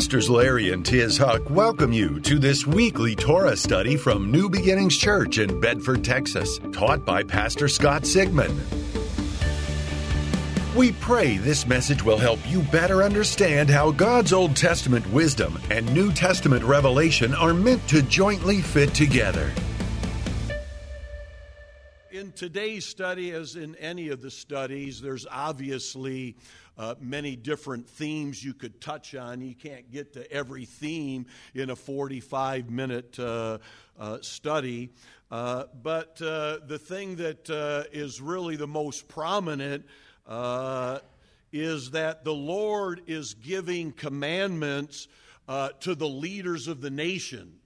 Pastors Larry and Tiz Huch welcome you to this weekly Torah study from New Beginnings Church in Bedford, Texas, taught by Pastor Scott Sigmund. We pray this message will help you better understand how God's Old Testament wisdom and New Testament revelation are meant to jointly fit together. In today's study, as in any of the studies, there's obviously uh, many different themes you could touch on. You can't get to every theme in a 45 minute uh, uh, study. Uh, but uh, the thing that is really the most prominent is that the Lord is giving commandments to the leaders of the nation.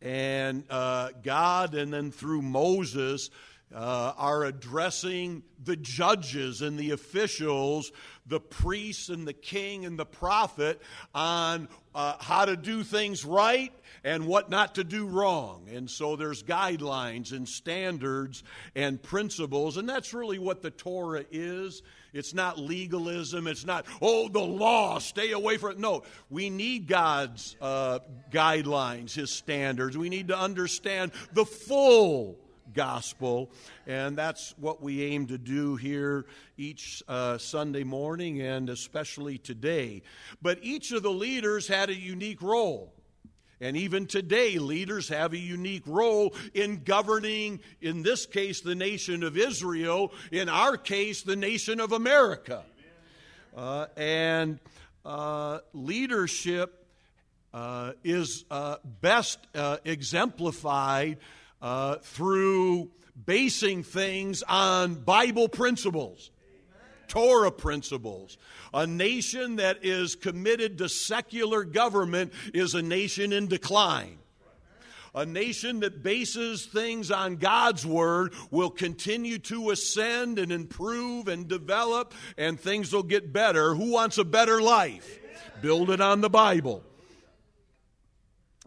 And God, and then through Moses, uh, are addressing the judges and the officials, the priests and the king and the prophet on uh, how to do things right and what not to do wrong. And so there's guidelines and standards and principles, and that's really what the Torah is. It's not legalism. It's not, oh, the law, stay away from it. No, we need God's uh, guidelines, His standards. We need to understand the full gospel. And that's what we aim to do here each uh, Sunday morning and especially today. But each of the leaders had a unique role. And even today, leaders have a unique role in governing, in this case, the nation of Israel, in our case, the nation of America. Uh, and uh, leadership uh, is uh, best uh, exemplified uh, through basing things on Bible principles. Torah principles. A nation that is committed to secular government is a nation in decline. A nation that bases things on God's word will continue to ascend and improve and develop, and things will get better. Who wants a better life? Build it on the Bible.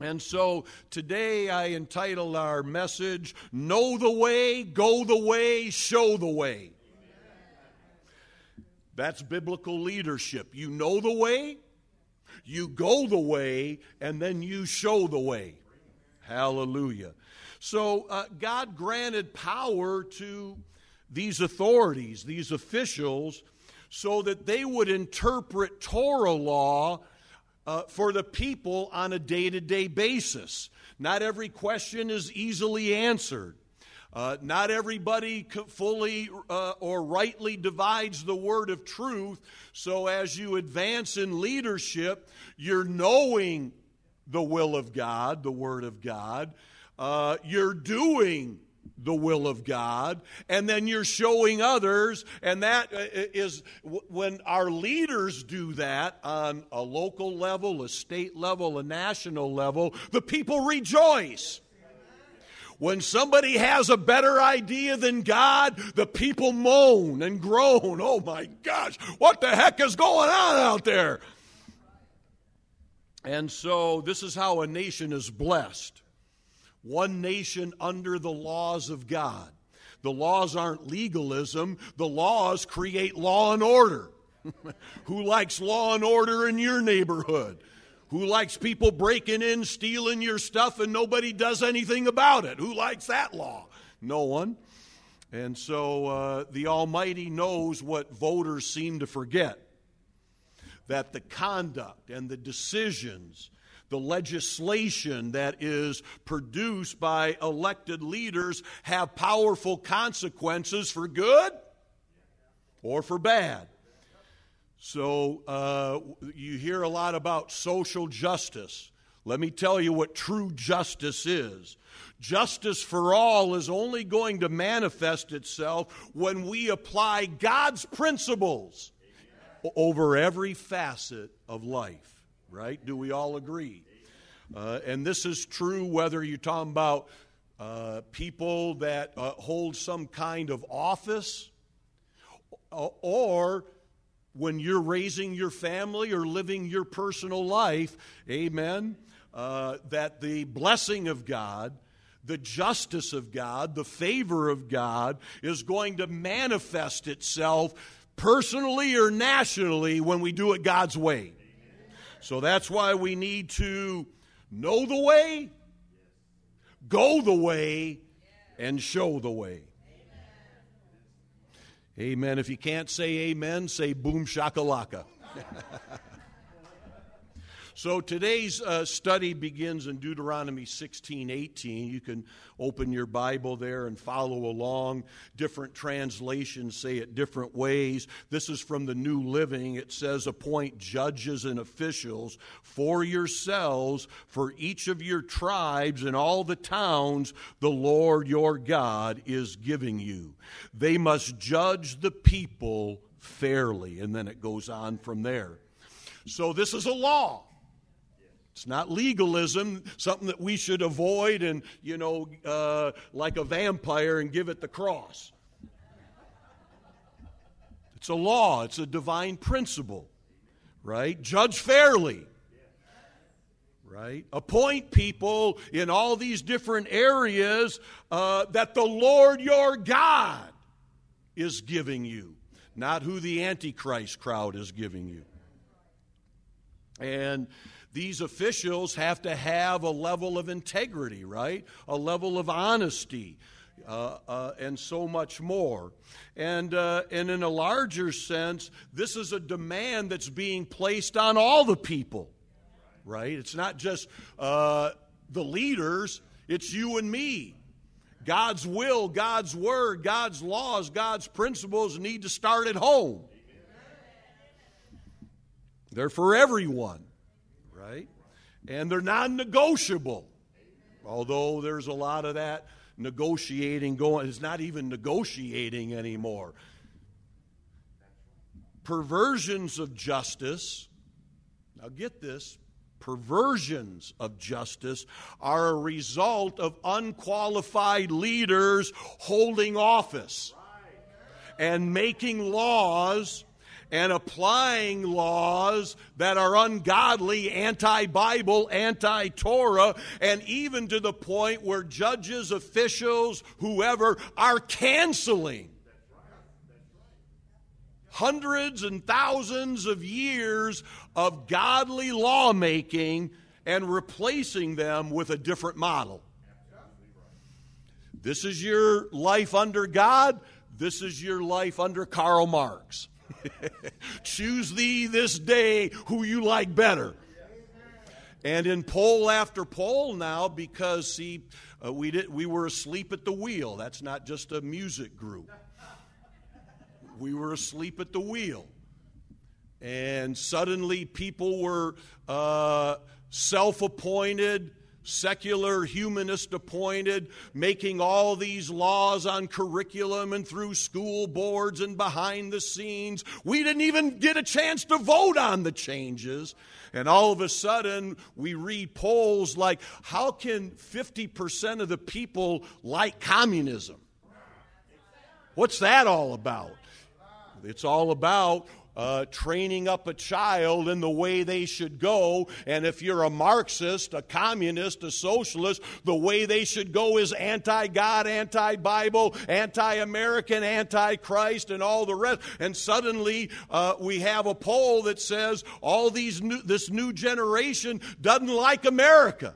And so today I entitled our message, Know the Way, Go the Way, Show the Way. That's biblical leadership. You know the way, you go the way, and then you show the way. Hallelujah. So uh, God granted power to these authorities, these officials, so that they would interpret Torah law uh, for the people on a day to day basis. Not every question is easily answered. Uh, not everybody fully uh, or rightly divides the word of truth. So, as you advance in leadership, you're knowing the will of God, the word of God. Uh, you're doing the will of God, and then you're showing others, and that uh, when our leaders do that on a local level, a state level, a national level, the people rejoice. When somebody has a better idea than God, the people moan and groan. Oh my gosh, what the heck is going on out there? And so, this is how a nation is blessed one nation under the laws of God. The laws aren't legalism, the laws create law and order. Who likes law and order in your neighborhood? Who likes people breaking in, stealing your stuff, and nobody does anything about it? Who likes that law? No one. And so uh, the Almighty knows what voters seem to forget that the conduct and the decisions the legislation that is produced by elected leaders have powerful consequences for good or for bad. So uh, you hear a lot about social justice. Let me tell you what true justice is. Justice for all is only going to manifest itself when we apply God's principles over every facet of life right? Do we all agree? Uh, and this is true whether you're talking about uh, people that uh, hold some kind of office or when you're raising your family or living your personal life, amen, uh, that the blessing of God the justice of God, the favor of God is going to manifest itself personally or nationally when we do it God's way. So that's why we need to know the way, go the way, and show the way. Amen. If you can't say amen, say boom shakalaka. So today's uh, study begins in Deuteronomy 16 18. You can open your Bible there and follow along. Different translations say it different ways. This is from the New Living. It says, Appoint judges and officials for yourselves, for each of your tribes and all the towns the Lord your God is giving you. They must judge the people fairly. And then it goes on from there. So this is a law. It's not legalism, something that we should avoid and, you know, uh, like a vampire and give it the cross. It's a law, it's a divine principle, right? Judge fairly, right? Appoint people in all these different areas uh, that the Lord your God is giving you, not who the Antichrist crowd is giving you. And these officials have to have a level of integrity, right? A level of honesty. Uh, uh, and so much more. And, uh, and in a larger sense, this is a demand that's being placed on all the people, right? It's not just uh, the leaders, it's you and me. God's will, God's word, God's laws, God's principles need to start at home. They're for everyone right? And they're non negotiable. Although there's a lot of that negotiating going, it's not even negotiating anymore. Perversions of justice, now get this, perversions of justice are a result of unqualified leaders holding office and making laws and applying laws that are ungodly, anti Bible, anti Torah, and even to the point where judges, officials, whoever are canceling hundreds and thousands of years of godly lawmaking and replacing them with a different model. This is your life under God. This is your life under Karl Marx. Choose thee this day who you like better. And in poll after poll now, because see, uh, we did we were asleep at the wheel. That's not just a music group. We were asleep at the wheel, and suddenly people were uh, self-appointed secular humanist appointed, making all these laws on curriculum and through school boards and behind the scenes. We didn't even get a chance to vote on the changes. And all of a sudden, we read polls like, how can 50% of the people like communism? What's that all about? It's all about uh, training up a child in the way they should go. And if you're a Marxist, a communist, a socialist, the way they should go is anti God, anti Bible, anti American, anti Christ, and all the rest. And suddenly uh, we have a poll that says all these new, this new generation doesn't like America.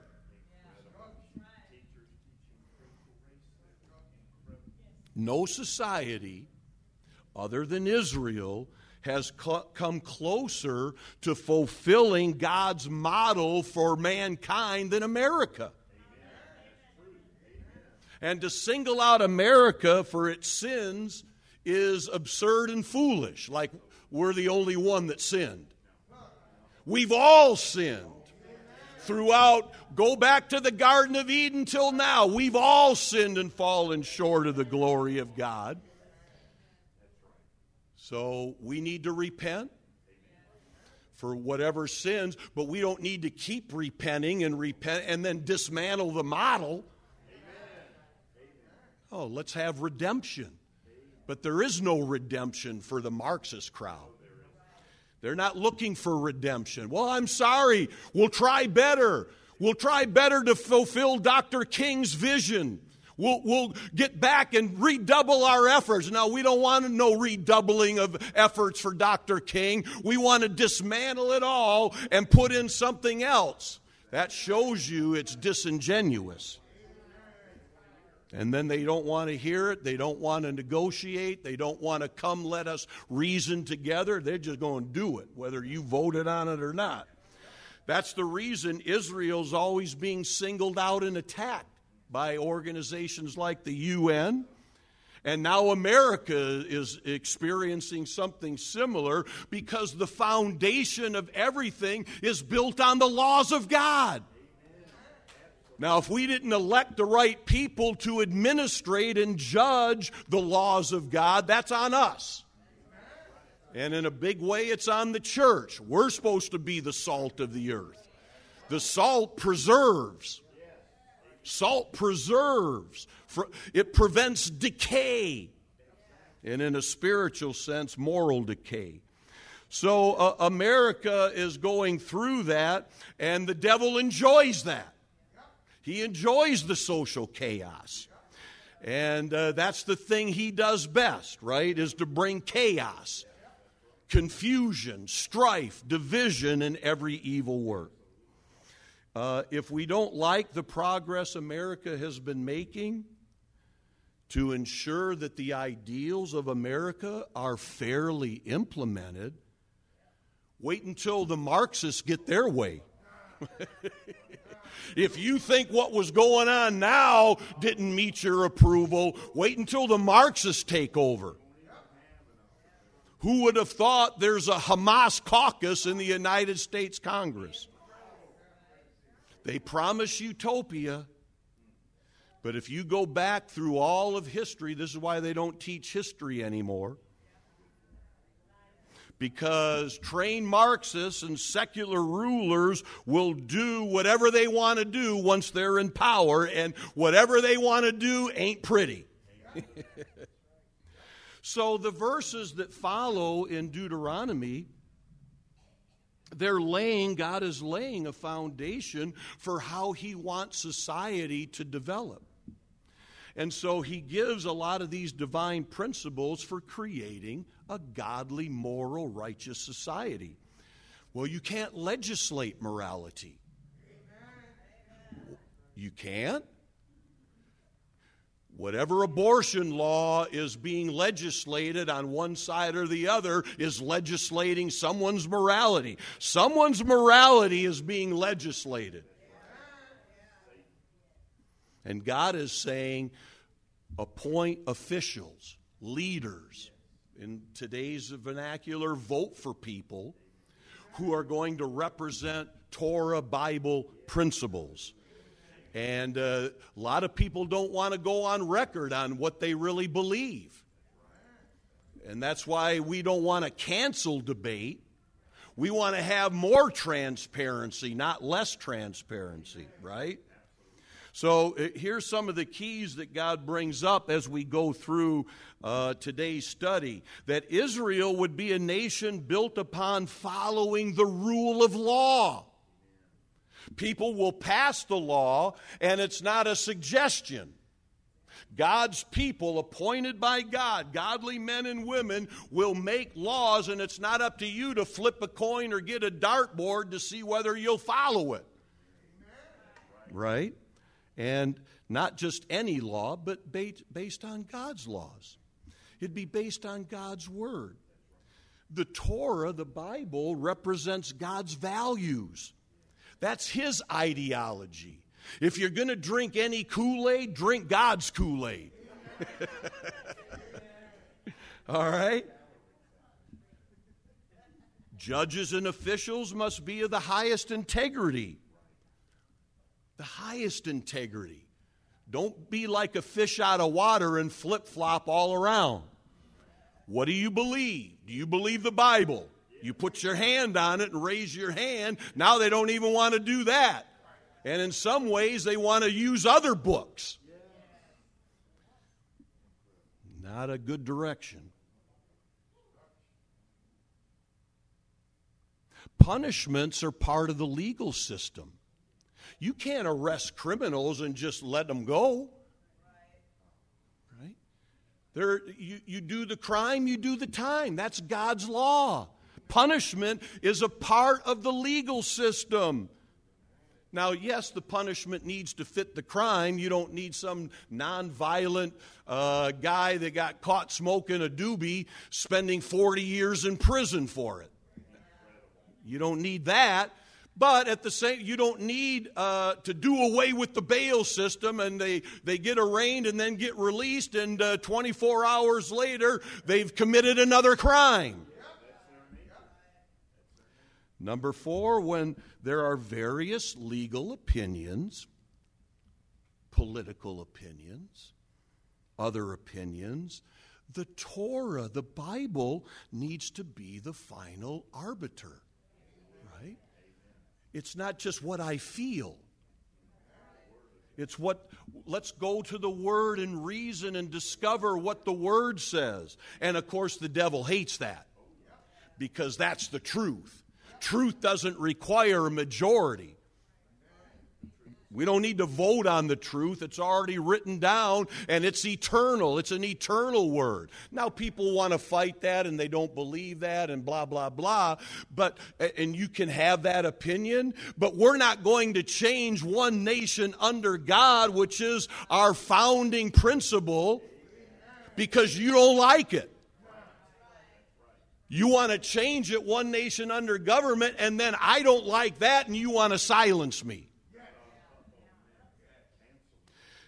No society other than Israel has come closer to fulfilling God's model for mankind than America. And to single out America for its sins is absurd and foolish, like we're the only one that sinned. We've all sinned. Throughout, go back to the Garden of Eden till now. We've all sinned and fallen short of the glory of God. So we need to repent for whatever sins, but we don't need to keep repenting and repent and then dismantle the model. Oh, let's have redemption. But there is no redemption for the Marxist crowd. They're not looking for redemption. Well, I'm sorry. We'll try better. We'll try better to fulfill Dr. King's vision. We'll, we'll get back and redouble our efforts. Now, we don't want no redoubling of efforts for Dr. King. We want to dismantle it all and put in something else. That shows you it's disingenuous. And then they don't want to hear it. They don't want to negotiate. They don't want to come let us reason together. They're just going to do it, whether you voted on it or not. That's the reason Israel's always being singled out and attacked by organizations like the UN. And now America is experiencing something similar because the foundation of everything is built on the laws of God. Now, if we didn't elect the right people to administrate and judge the laws of God, that's on us. And in a big way, it's on the church. We're supposed to be the salt of the earth. The salt preserves. Salt preserves. It prevents decay. And in a spiritual sense, moral decay. So uh, America is going through that, and the devil enjoys that. He enjoys the social chaos. And uh, that's the thing he does best, right? Is to bring chaos, confusion, strife, division, and every evil work. Uh, if we don't like the progress America has been making to ensure that the ideals of America are fairly implemented, wait until the Marxists get their way. If you think what was going on now didn't meet your approval, wait until the Marxists take over. Who would have thought there's a Hamas caucus in the United States Congress? They promise utopia. But if you go back through all of history, this is why they don't teach history anymore because trained Marxists and secular rulers will do whatever they want to do once they're in power, and whatever they want to do ain't pretty. so the verses that follow in Deuteronomy they're laying, God is laying a foundation for how He wants society to develop. And so he gives a lot of these divine principles for creating a godly, moral, righteous society. Well, you can't legislate morality. You can't. Whatever abortion law is being legislated on one side or the other is legislating someone's morality. Someone's morality is being legislated. And God is saying, appoint officials, leaders, in today's vernacular, vote for people who are going to represent Torah Bible principles. And uh, a lot of people don't want to go on record on what they really believe. And that's why we don't want to cancel debate. We want to have more transparency, not less transparency, right? So uh, here's some of the keys that God brings up as we go through uh, today's study that Israel would be a nation built upon following the rule of law. People will pass the law, and it's not a suggestion. God's people, appointed by God, godly men and women, will make laws, and it's not up to you to flip a coin or get a dartboard to see whether you'll follow it. Right? And not just any law, but based on God's laws. It'd be based on God's Word. The Torah, the Bible, represents God's values. That's His ideology. If you're going to drink any Kool Aid, drink God's Kool Aid. All right? Judges and officials must be of the highest integrity the highest integrity. Don't be like a fish out of water and flip flop all around. What do you believe? Do you believe the Bible? You put your hand on it and raise your hand. Now they don't even want to do that. And in some ways, they want to use other books. Not a good direction. Punishments are part of the legal system. You can't arrest criminals and just let them go. Right? There, you, you do the crime, you do the time. That's God's law. Punishment is a part of the legal system. Now, yes, the punishment needs to fit the crime. You don't need some nonviolent uh, guy that got caught smoking a doobie spending 40 years in prison for it. You don't need that. But at the same, you don't need uh, to do away with the bail system, and they they get arraigned and then get released, and uh, 24 hours later they've committed another crime. Number four, when there are various legal opinions, political opinions, other opinions, the Torah, the Bible, needs to be the final arbiter. Right? It's not just what I feel. It's what, let's go to the Word and reason and discover what the Word says. And of course, the devil hates that because that's the truth truth doesn't require a majority. We don't need to vote on the truth. It's already written down and it's eternal. It's an eternal word. Now, people want to fight that and they don't believe that and blah, blah, blah. But, and you can have that opinion, but we're not going to change one nation under God, which is our founding principle, because you don't like it. You want to change it one nation under government, and then I don't like that, and you want to silence me.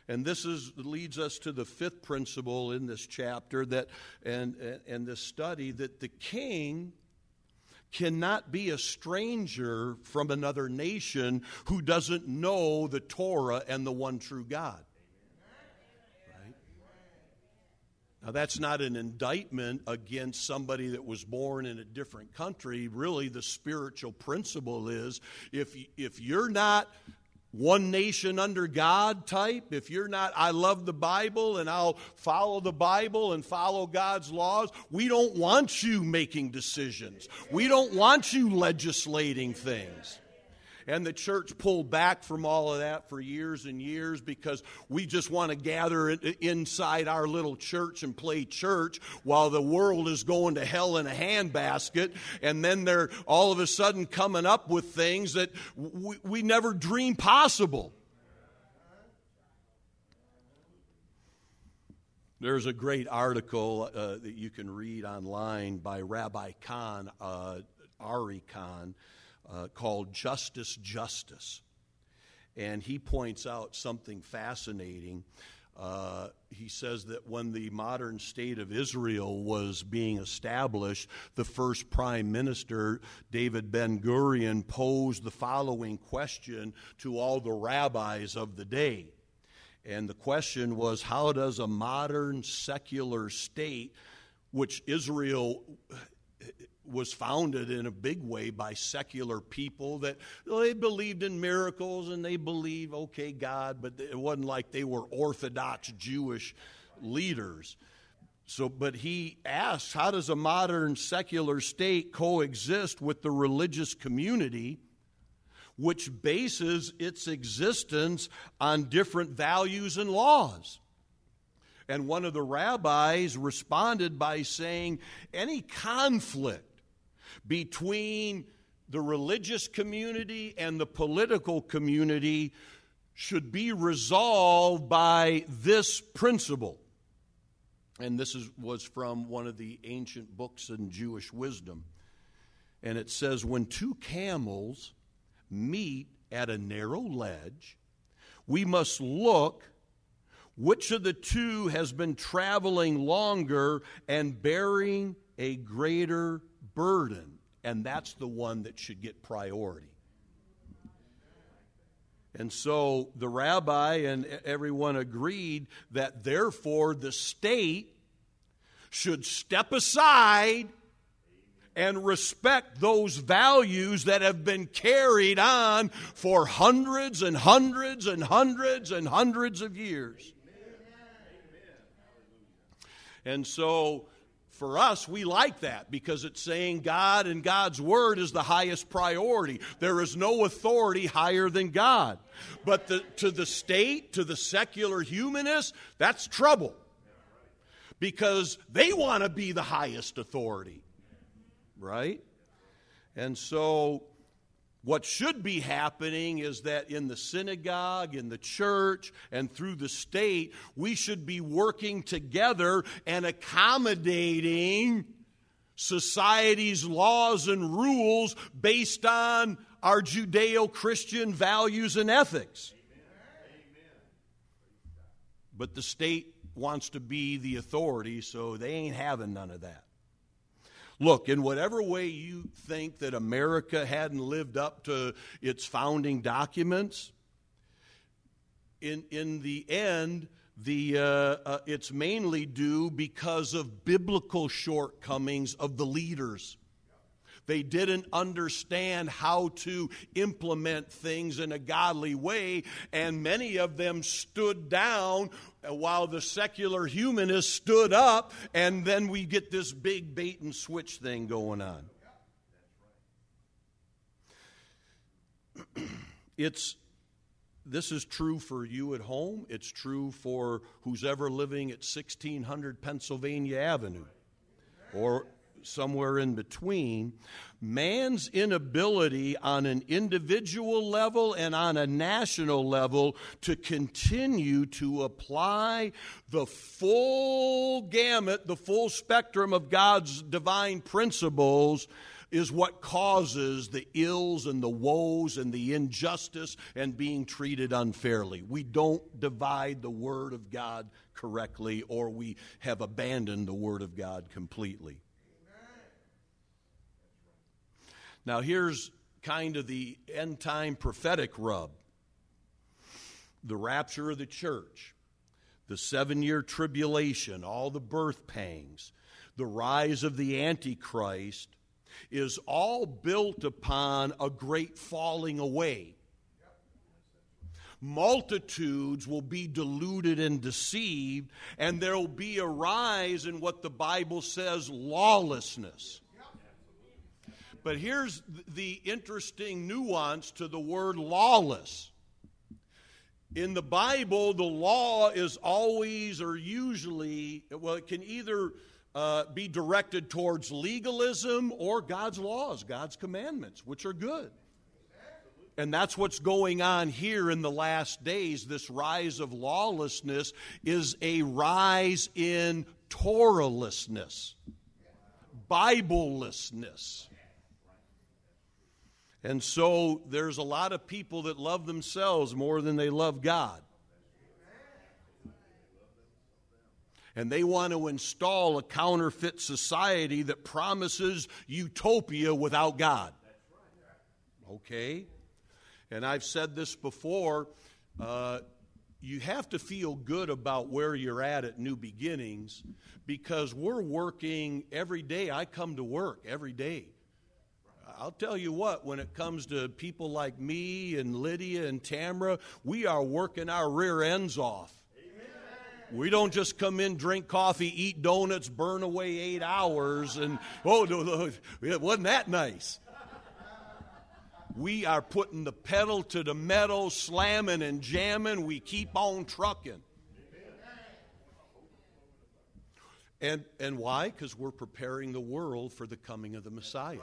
And this is, leads us to the fifth principle in this chapter that and, and this study that the king cannot be a stranger from another nation who doesn't know the Torah and the one true God. Now, that's not an indictment against somebody that was born in a different country. Really, the spiritual principle is if, if you're not one nation under God type, if you're not, I love the Bible and I'll follow the Bible and follow God's laws, we don't want you making decisions. We don't want you legislating things. And the church pulled back from all of that for years and years because we just want to gather inside our little church and play church while the world is going to hell in a handbasket. And then they're all of a sudden coming up with things that we, we never dreamed possible. There's a great article uh, that you can read online by Rabbi Kahn, uh, Ari Kahn, uh, called Justice Justice. And he points out something fascinating. Uh, he says that when the modern state of Israel was being established, the first prime minister, David Ben Gurion, posed the following question to all the rabbis of the day. And the question was how does a modern secular state, which Israel was founded in a big way by secular people that they believed in miracles and they believed, okay, God, but it wasn't like they were Orthodox Jewish leaders. So, but he asks, how does a modern secular state coexist with the religious community, which bases its existence on different values and laws? And one of the rabbis responded by saying, any conflict between the religious community and the political community should be resolved by this principle. And this is, was from one of the ancient books in Jewish wisdom. And it says, When two camels meet at a narrow ledge, we must look which of the two has been traveling longer and bearing a greater burden, and that's the one that should get priority. And so the rabbi and everyone agreed that therefore the state should step aside and respect those values that have been carried on for hundreds and hundreds and hundreds and hundreds of years. Amen. And so for us, we like that because it's saying God and God's Word is the highest priority. There is no authority higher than God. But the, to the state, to the secular humanist, that's trouble. because they want to be the highest authority. Right? And so, what should be happening is that in the synagogue, in the church, and through the state, we should be working together and accommodating society's laws and rules based on our Judeo Christian values and ethics. But the state wants to be the authority, so they ain't having none of that. Look, in whatever way you think that America hadn't lived up to its founding documents, in, in the end, the, uh, uh, it's mainly due because of biblical shortcomings of the leaders. They didn't understand how to implement things in a godly way, and many of them stood down while the secular humanist stood up, and then we get this big bait and switch thing going on. it's this is true for you at home. It's true for who's ever living at 1600 Pennsylvania Avenue or somewhere in between, man's inability on an individual level and on a national level to continue to apply the full gamut, the full spectrum of God's divine principles is what causes the ills and the woes and the injustice and being treated unfairly. We don't divide the Word of God correctly, or we have abandoned the Word of God completely. Now, here's kind of the end time prophetic rub the rapture of the church, the seven year tribulation, all the birth pangs, the rise of the Antichrist is all built upon a great falling away. Multitudes will be deluded and deceived, and there will be a rise in what the Bible says lawlessness. But here's the interesting nuance to the word lawless. In the Bible, the law is always or usually, well, it can either uh, be directed towards legalism or God's laws, God's commandments, which are good. And that's what's going on here in the last days. This rise of lawlessness is a rise in Torahlessness, Biblelessness. And so there's a lot of people that love themselves more than they love God. And they want to install a counterfeit society that promises utopia without God. Okay? And I've said this before. Uh, you have to feel good about where you're at at New Beginnings because we're working every day. I come to work every day. I'll tell you what, when it comes to people like me and Lydia and Tamra, we are working our rear ends off. Amen. We don't just come in, drink coffee, eat donuts, burn away eight hours, and oh, no, no, it wasn't that nice. We are putting the pedal to the metal, slamming and jamming. We keep on trucking. And, and why? Because we're preparing the world for the coming of the Messiah.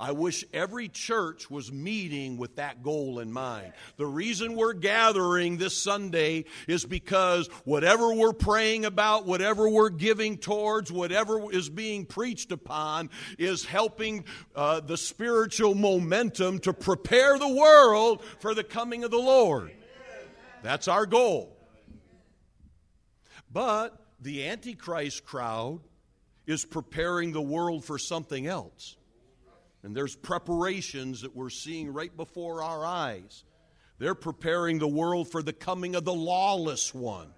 I wish every church was meeting with that goal in mind. The reason we're gathering this Sunday is because whatever we're praying about, whatever we're giving towards, whatever is being preached upon is helping uh, the spiritual momentum to prepare the world for the coming of the Lord. That's our goal. But the Antichrist crowd is preparing the world for something else. And there's preparations that we're seeing right before our eyes. They're preparing the world for the coming of the lawless one,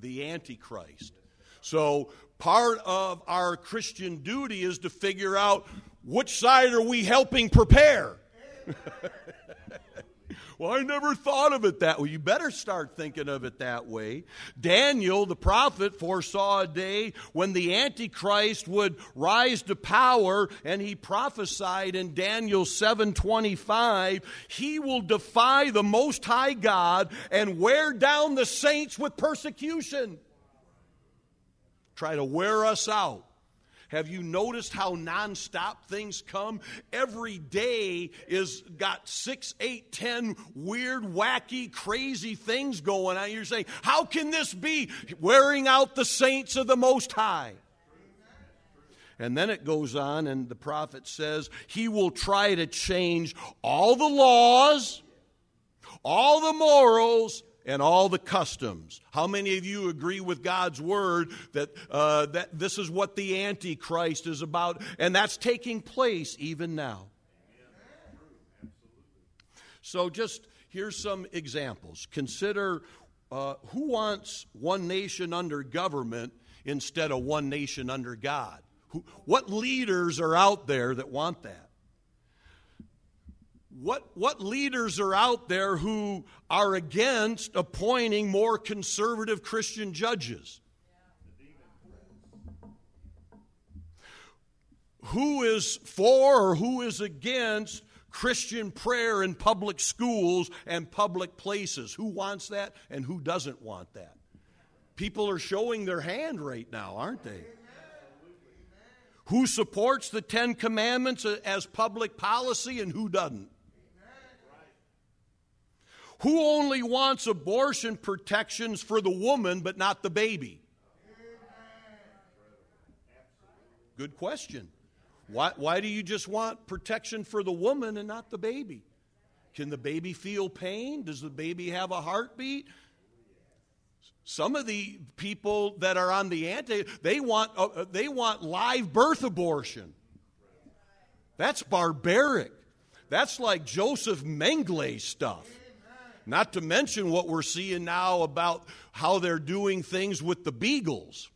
the Antichrist. So, part of our Christian duty is to figure out which side are we helping prepare? Well, I never thought of it that way. You better start thinking of it that way. Daniel, the prophet, foresaw a day when the Antichrist would rise to power, and he prophesied in Daniel 7:25, he will defy the most high God and wear down the saints with persecution. try to wear us out. Have you noticed how nonstop things come? Every day is got six, eight, ten weird, wacky, crazy things going on. You're saying, how can this be? Wearing out the saints of the Most High. And then it goes on, and the prophet says, He will try to change all the laws, all the morals, and all the customs. How many of you agree with God's word that, uh, that this is what the Antichrist is about? And that's taking place even now. So, just here's some examples. Consider uh, who wants one nation under government instead of one nation under God? Who, what leaders are out there that want that? What, what leaders are out there who are against appointing more conservative Christian judges? Who is for or who is against Christian prayer in public schools and public places? Who wants that and who doesn't want that? People are showing their hand right now, aren't they? Who supports the Ten Commandments as public policy and who doesn't? Who only wants abortion protections for the woman but not the baby? Good question. Why, why do you just want protection for the woman and not the baby? Can the baby feel pain? Does the baby have a heartbeat? Some of the people that are on the anti, they want, uh, uh they want live birth abortion. That's barbaric. That's like Joseph Mengele stuff. Not to mention what we're seeing now about how they're doing things with the beagles.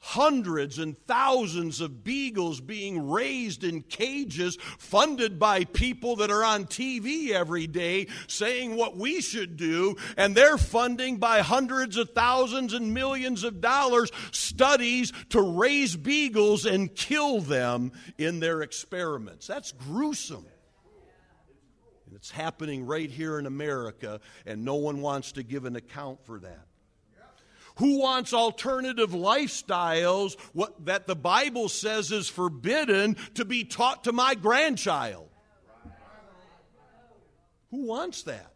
Hundreds and thousands of beagles being raised in cages, funded by people that are on TV every day saying what we should do, and they're funding by hundreds of thousands and millions of dollars studies to raise beagles and kill them in their experiments. That's gruesome. It's happening right here in America, and no one wants to give an account for that. Who wants alternative lifestyles what, that the Bible says is forbidden to be taught to my grandchild? Who wants that?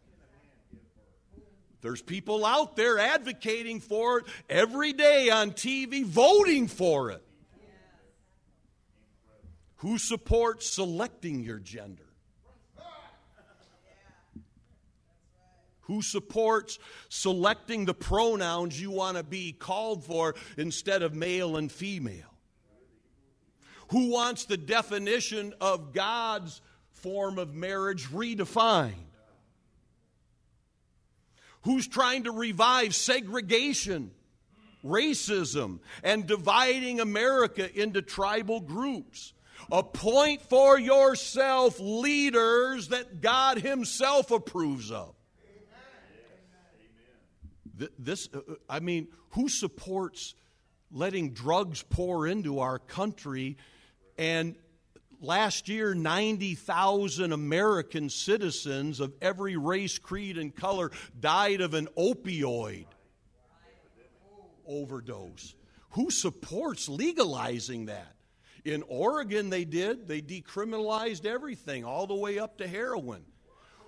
There's people out there advocating for it every day on TV, voting for it. Who supports selecting your gender? Who supports selecting the pronouns you want to be called for instead of male and female? Who wants the definition of God's form of marriage redefined? Who's trying to revive segregation, racism, and dividing America into tribal groups? Appoint for yourself leaders that God Himself approves of. This, uh, uh, I mean, who supports letting drugs pour into our country? And last year, 90,000 American citizens of every race, creed, and color died of an opioid overdose. Who supports legalizing that? In Oregon, they did. They decriminalized everything, all the way up to heroin.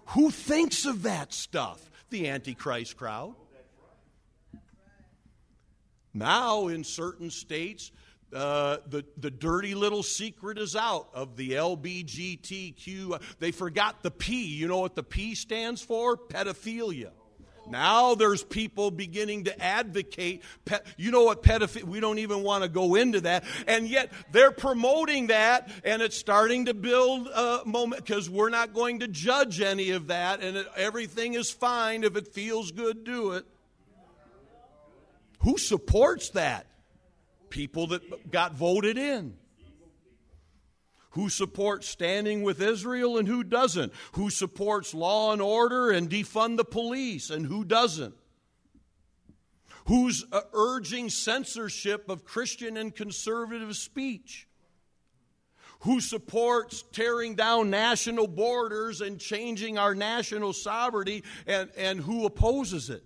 Who thinks of that stuff? The Antichrist crowd. Now, in certain states, uh, the, the dirty little secret is out of the LBGTQ. They forgot the P. You know what the P stands for? Pedophilia. Now there's people beginning to advocate. Pet, you know what pedophilia? We don't even want to go into that, and yet they're promoting that, and it's starting to build a moment because we're not going to judge any of that, and it, everything is fine if it feels good. Do it. Who supports that? People that got voted in. Who supports standing with Israel and who doesn't? Who supports law and order and defund the police and who doesn't? Who's uh, urging censorship of Christian and conservative speech? Who supports tearing down national borders and changing our national sovereignty and, and who opposes it?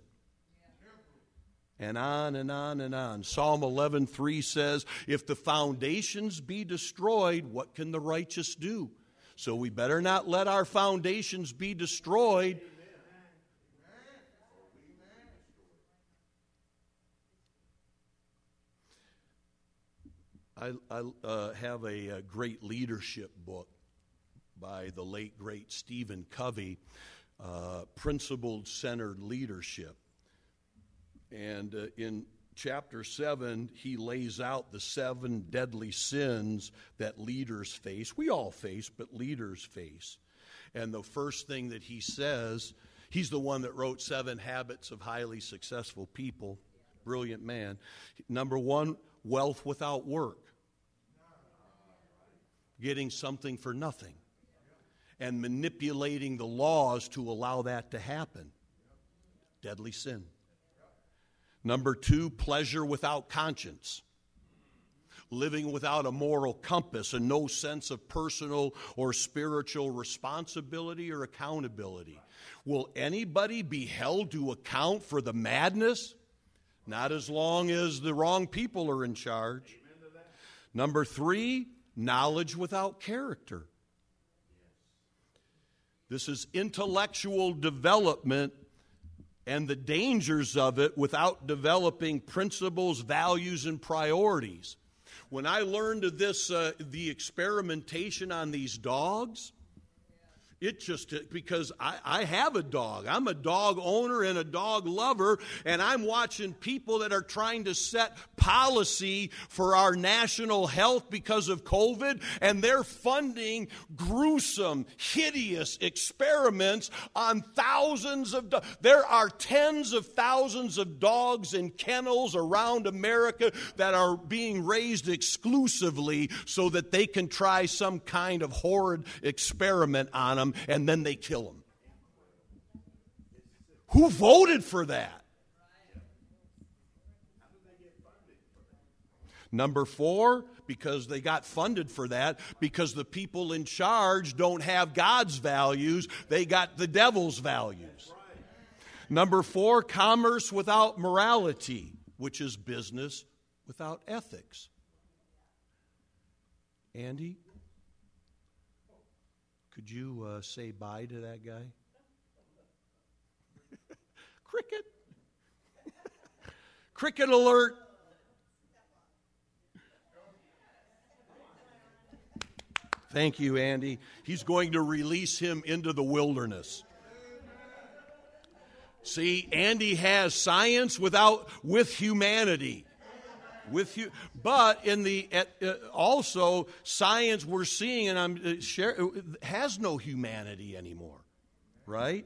And on and on and on. Psalm 11:3 says, "If the foundations be destroyed, what can the righteous do?" So we better not let our foundations be destroyed. I, I uh, have a, a, great leadership book by the late, great Stephen Covey, uh, Principled Centered Leadership. And uh, in chapter 7, he lays out the seven deadly sins that leaders face. We all face, but leaders face. And the first thing that he says, he's the one that wrote Seven Habits of Highly Successful People. Brilliant man. Number one, wealth without work. Getting something for nothing. And manipulating the laws to allow that to happen. Deadly sin. Number two, pleasure without conscience. Living without a moral compass and no sense of personal or spiritual responsibility or accountability. Will anybody be held to account for the madness? Not as long as the wrong people are in charge. Number three, knowledge without character. This is intellectual development and the dangers of it without developing principles, values, and priorities. When I learned of this, uh, the experimentation on these dogs, it just because I, I have a dog. I'm a dog owner and a dog lover, and I'm watching people that are trying to set policy for our national health because of COVID, and they're funding gruesome, hideous experiments on thousands of. There are tens of thousands of dogs in kennels around America that are being raised exclusively so that they can try some kind of horrid experiment on them and then they kill them. Who voted for that? Number four, because they got funded for that, because the people in charge don't have God's values, they got the devil's values. Number four, commerce without morality, which is business without ethics. Andy? Could you uh, say bye to that guy? Cricket. Cricket alert. Thank you, Andy. He's going to release him into the wilderness. See, Andy has science without with humanity with you. But in the at, uh, also science we're seeing, and I'm uh, share, uh, has no humanity anymore, right?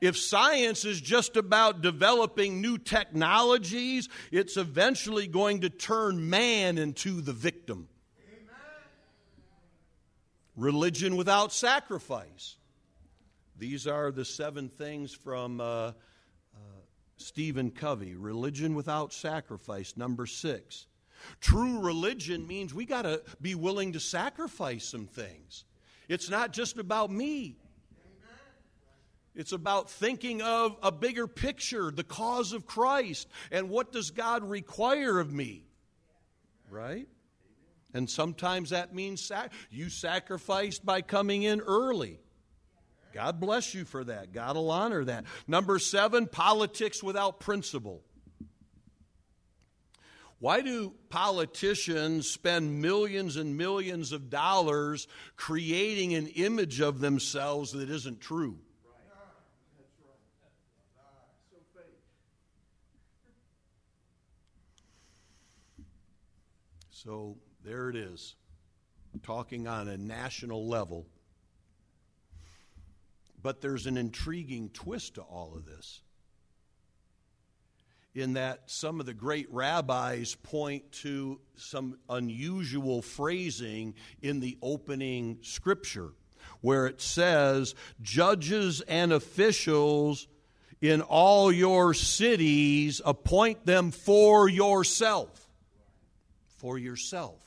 If science is just about developing new technologies, it's eventually going to turn man into the victim. Religion without sacrifice. These are the seven things from uh, Stephen Covey, religion without sacrifice, number six. True religion means we got to be willing to sacrifice some things. It's not just about me. It's about thinking of a bigger picture, the cause of Christ, and what does God require of me? Right? And sometimes that means sac- you sacrificed by coming in early. God bless you for that. God will honor that. Number seven, politics without principle. Why do politicians spend millions and millions of dollars creating an image of themselves that isn't true? So there it is, talking on a national level. But there's an intriguing twist to all of this. In that some of the great rabbis point to some unusual phrasing in the opening scripture, where it says, Judges and officials in all your cities, appoint them for yourself. For yourself.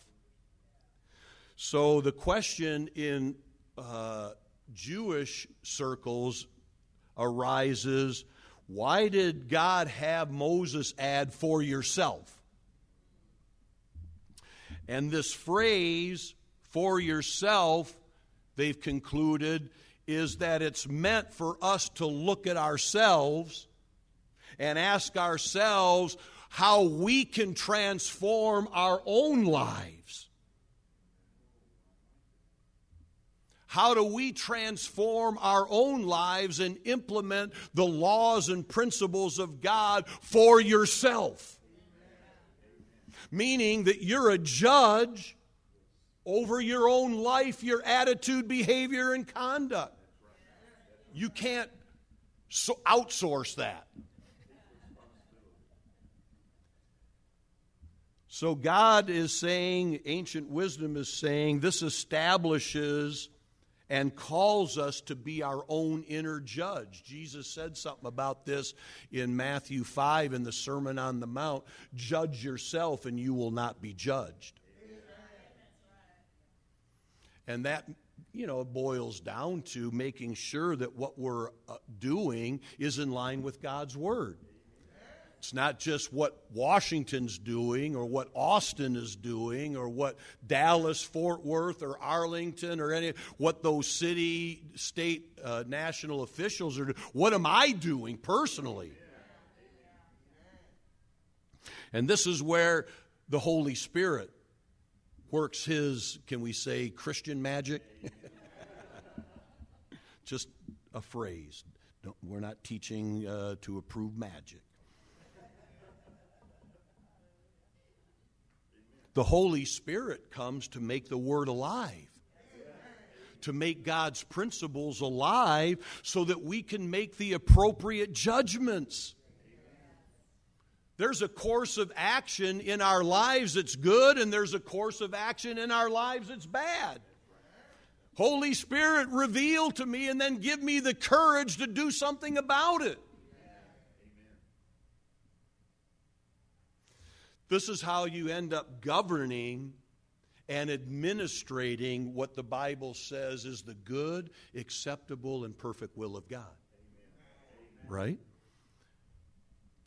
So the question in uh, Jewish circles arises Why did God have Moses add for yourself? And this phrase, for yourself, they've concluded, is that it's meant for us to look at ourselves and ask ourselves how we can transform our own lives. How do we transform our own lives and implement the laws and principles of God for yourself? Meaning that you're a judge over your own life, your attitude, behavior, and conduct. You can't so outsource that. So God is saying, ancient wisdom is saying, this establishes and calls us to be our own inner judge. Jesus said something about this in Matthew 5 in the Sermon on the Mount judge yourself and you will not be judged. And that, you know, boils down to making sure that what we're uh, doing is in line with God's Word. It's not just what Washington's doing or what Austin is doing or what Dallas, Fort Worth, or Arlington or any what those city, state, uh, national officials are doing. What am I doing personally? And this is where the Holy Spirit works his, can we say, Christian magic? Just a phrase. Don't, we're not teaching uh, to approve magic. The Holy Spirit comes to make the Word alive, to make God's principles alive so that we can make the appropriate judgments. There's a course of action in our lives that's good, and there's a course of action in our lives that's bad. Holy Spirit, reveal to me and then give me the courage to do something about it. This is how you end up governing and administrating what the Bible says is the good, acceptable, and perfect will of God. Right?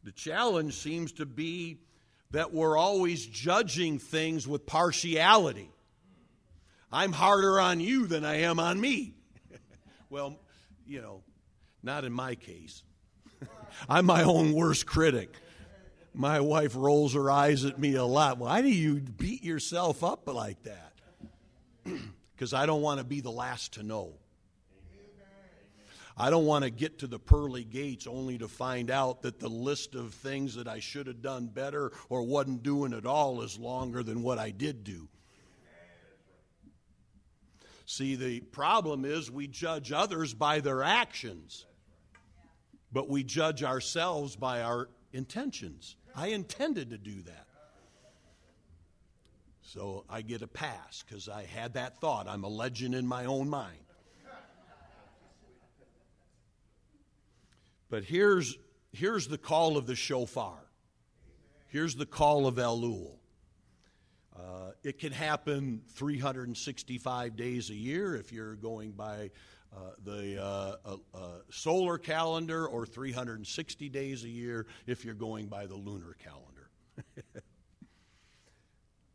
The challenge seems to be that we're always judging things with partiality. I'm harder on you than I am on me. well, you know, not in my case. I'm my own worst critic my wife rolls her eyes at me a lot. Why do you beat yourself up like that? Because I don't want to be the last to know. I don't want to get to the pearly gates only to find out that the list of things that I should have done better or wasn't doing at all is longer than what I did do. See, the problem is we judge others by their actions, but we judge ourselves by our intentions. I intended to do that. So I get a pass because I had that thought. I'm a legend in my own mind. But here's, here's the call of the shofar. Here's the call of Elul. Uh, it can happen 365 days a year if you're going by uh, the uh, uh, solar calendar or 360 days a year if you're going by the lunar calendar.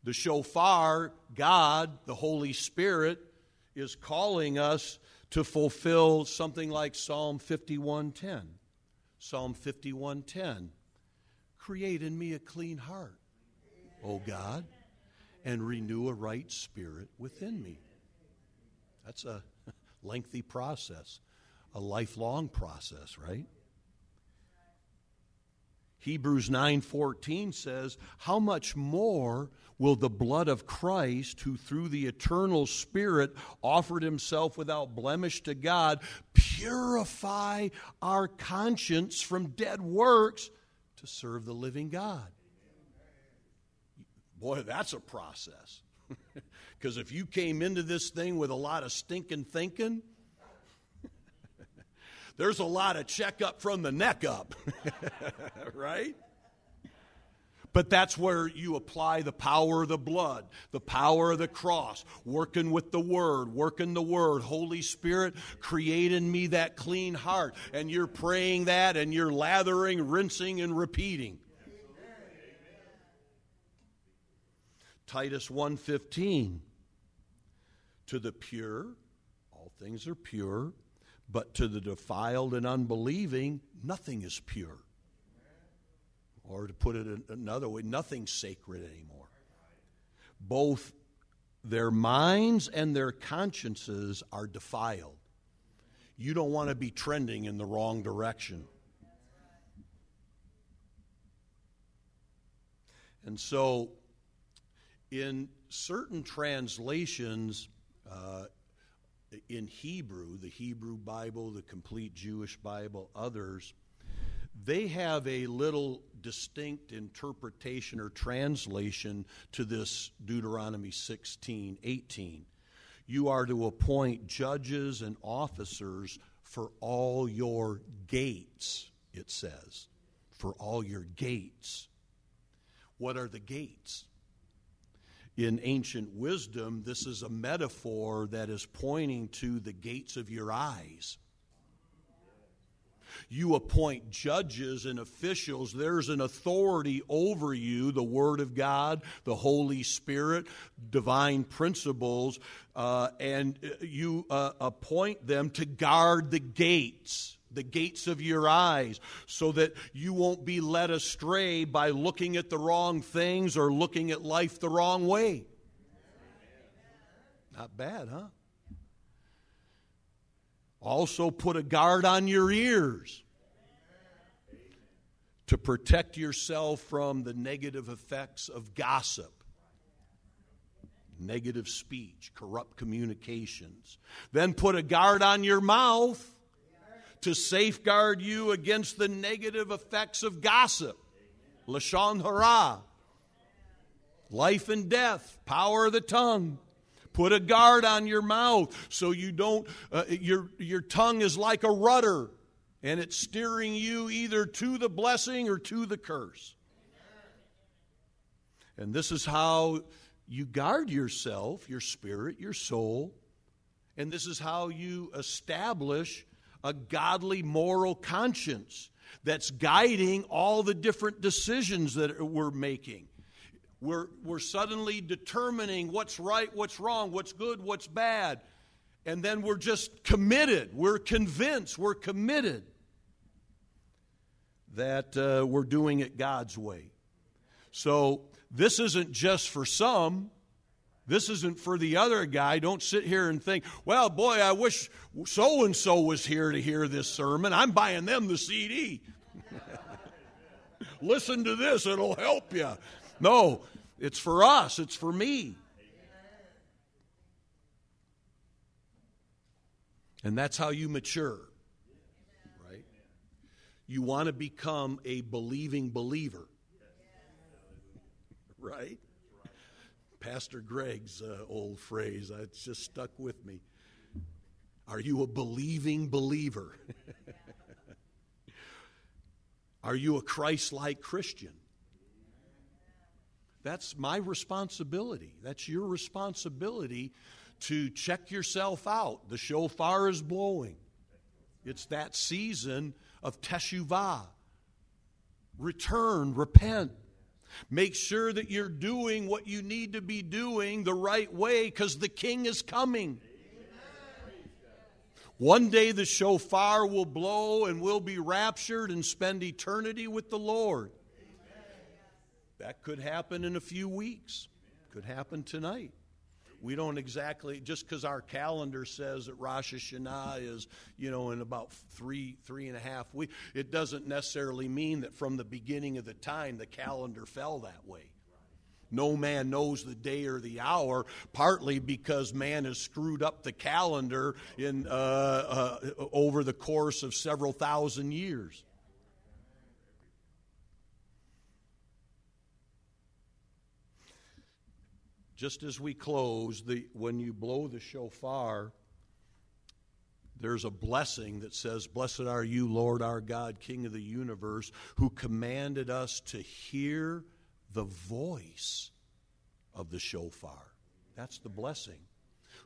the shofar, God, the Holy Spirit, is calling us to fulfill something like Psalm 51:10. Psalm 51:10. Create in me a clean heart, O God, and renew a right spirit within me. That's a lengthy process, a lifelong process, right? Hebrews 9:14 says, "How much more will the blood of Christ, who through the eternal Spirit offered himself without blemish to God, purify our conscience from dead works to serve the living God?" Boy, that's a process. Because if you came into this thing with a lot of stinking thinking, there's a lot of checkup from the neck up, right? But that's where you apply the power of the blood, the power of the cross, working with the Word, working the Word. Holy Spirit, create in me that clean heart. And you're praying that and you're lathering, rinsing, and repeating. Titus 1:15 To the pure all things are pure but to the defiled and unbelieving nothing is pure or to put it another way, nothing's sacred anymore. Both their minds and their consciences are defiled. You don't want to be trending in the wrong direction. And so, in certain translations, uh, in Hebrew, the Hebrew Bible, the complete Jewish Bible, others, they have a little distinct interpretation or translation to this Deuteronomy 16 18. You are to appoint judges and officers for all your gates, it says. For all your gates. What are the gates? In ancient wisdom, this is a metaphor that is pointing to the gates of your eyes you appoint judges and officials. There's an authority over you, the Word of God, the Holy Spirit, divine principles, uh, and you uh, appoint them to guard the gates the gates of your eyes so that you won't be led astray by looking at the wrong things or looking at life the wrong way. Not bad, huh? Also, put a guard on your ears to protect yourself from the negative effects of gossip, negative speech, corrupt communications. Then put a guard on your mouth to safeguard you against the negative effects of gossip. Lashon hara. Life and death, power of the tongue. Put a guard on your mouth so you don't, uh, your, your tongue is like a rudder and it's steering you either to the blessing or to the curse. And this is how you guard yourself, your spirit, your soul, and this is how you establish a godly moral conscience that's guiding all the different decisions that we're making. We're, we're suddenly determining what's right, what's wrong, what's good, what's bad. And then we're just committed. We're convinced. We're committed that uh, we're doing it God's way. So this isn't just for some. This isn't for the other guy. Don't sit here and think, well, boy, I wish so and so was here to hear this sermon. I'm buying them the CD. Listen to this, it'll help you. No, it's for us, it's for me. And that's how you mature. Right? You want to become a believing believer. Right? Pastor Greg's uh, old phrase, uh, it's just stuck with me. Are you a believing believer? Are you a Christ like Christian? That's my responsibility. That's your responsibility to check yourself out. The shofar is blowing. It's that season of teshuvah. Return, repent. Make sure that you're doing what you need to be doing the right way because the king is coming. One day the shofar will blow and we'll be raptured and spend eternity with the Lord. That could happen in a few weeks, could happen tonight. We don't exactly just because our calendar says that Rosh Hashanah is, you know, in about three three and a half weeks. It doesn't necessarily mean that from the beginning of the time the calendar fell that way. No man knows the day or the hour, partly because man has screwed up the calendar in, uh, uh, over the course of several thousand years. Just as we close, the, when you blow the shofar, there's a blessing that says, Blessed are you, Lord our God, King of the universe, who commanded us to hear the voice of the shofar. That's the blessing.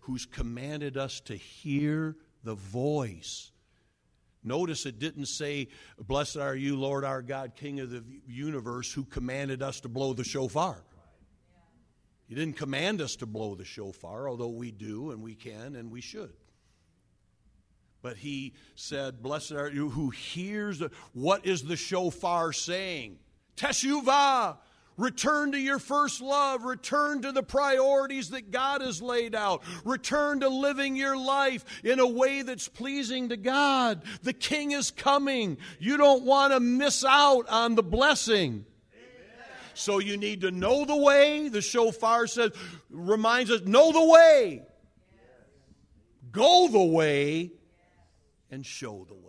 Who's commanded us to hear the voice. Notice it didn't say, Blessed are you, Lord our God, King of the universe, who commanded us to blow the shofar. He didn't command us to blow the shofar, although we do and we can and we should. But he said, Blessed are you who hears the, what is the shofar saying? Teshuvah, Return to your first love. Return to the priorities that God has laid out. Return to living your life in a way that's pleasing to God. The King is coming. You don't want to miss out on the blessing. So you need to know the way. The shofar says, reminds us, know the way. Go the way and show the way.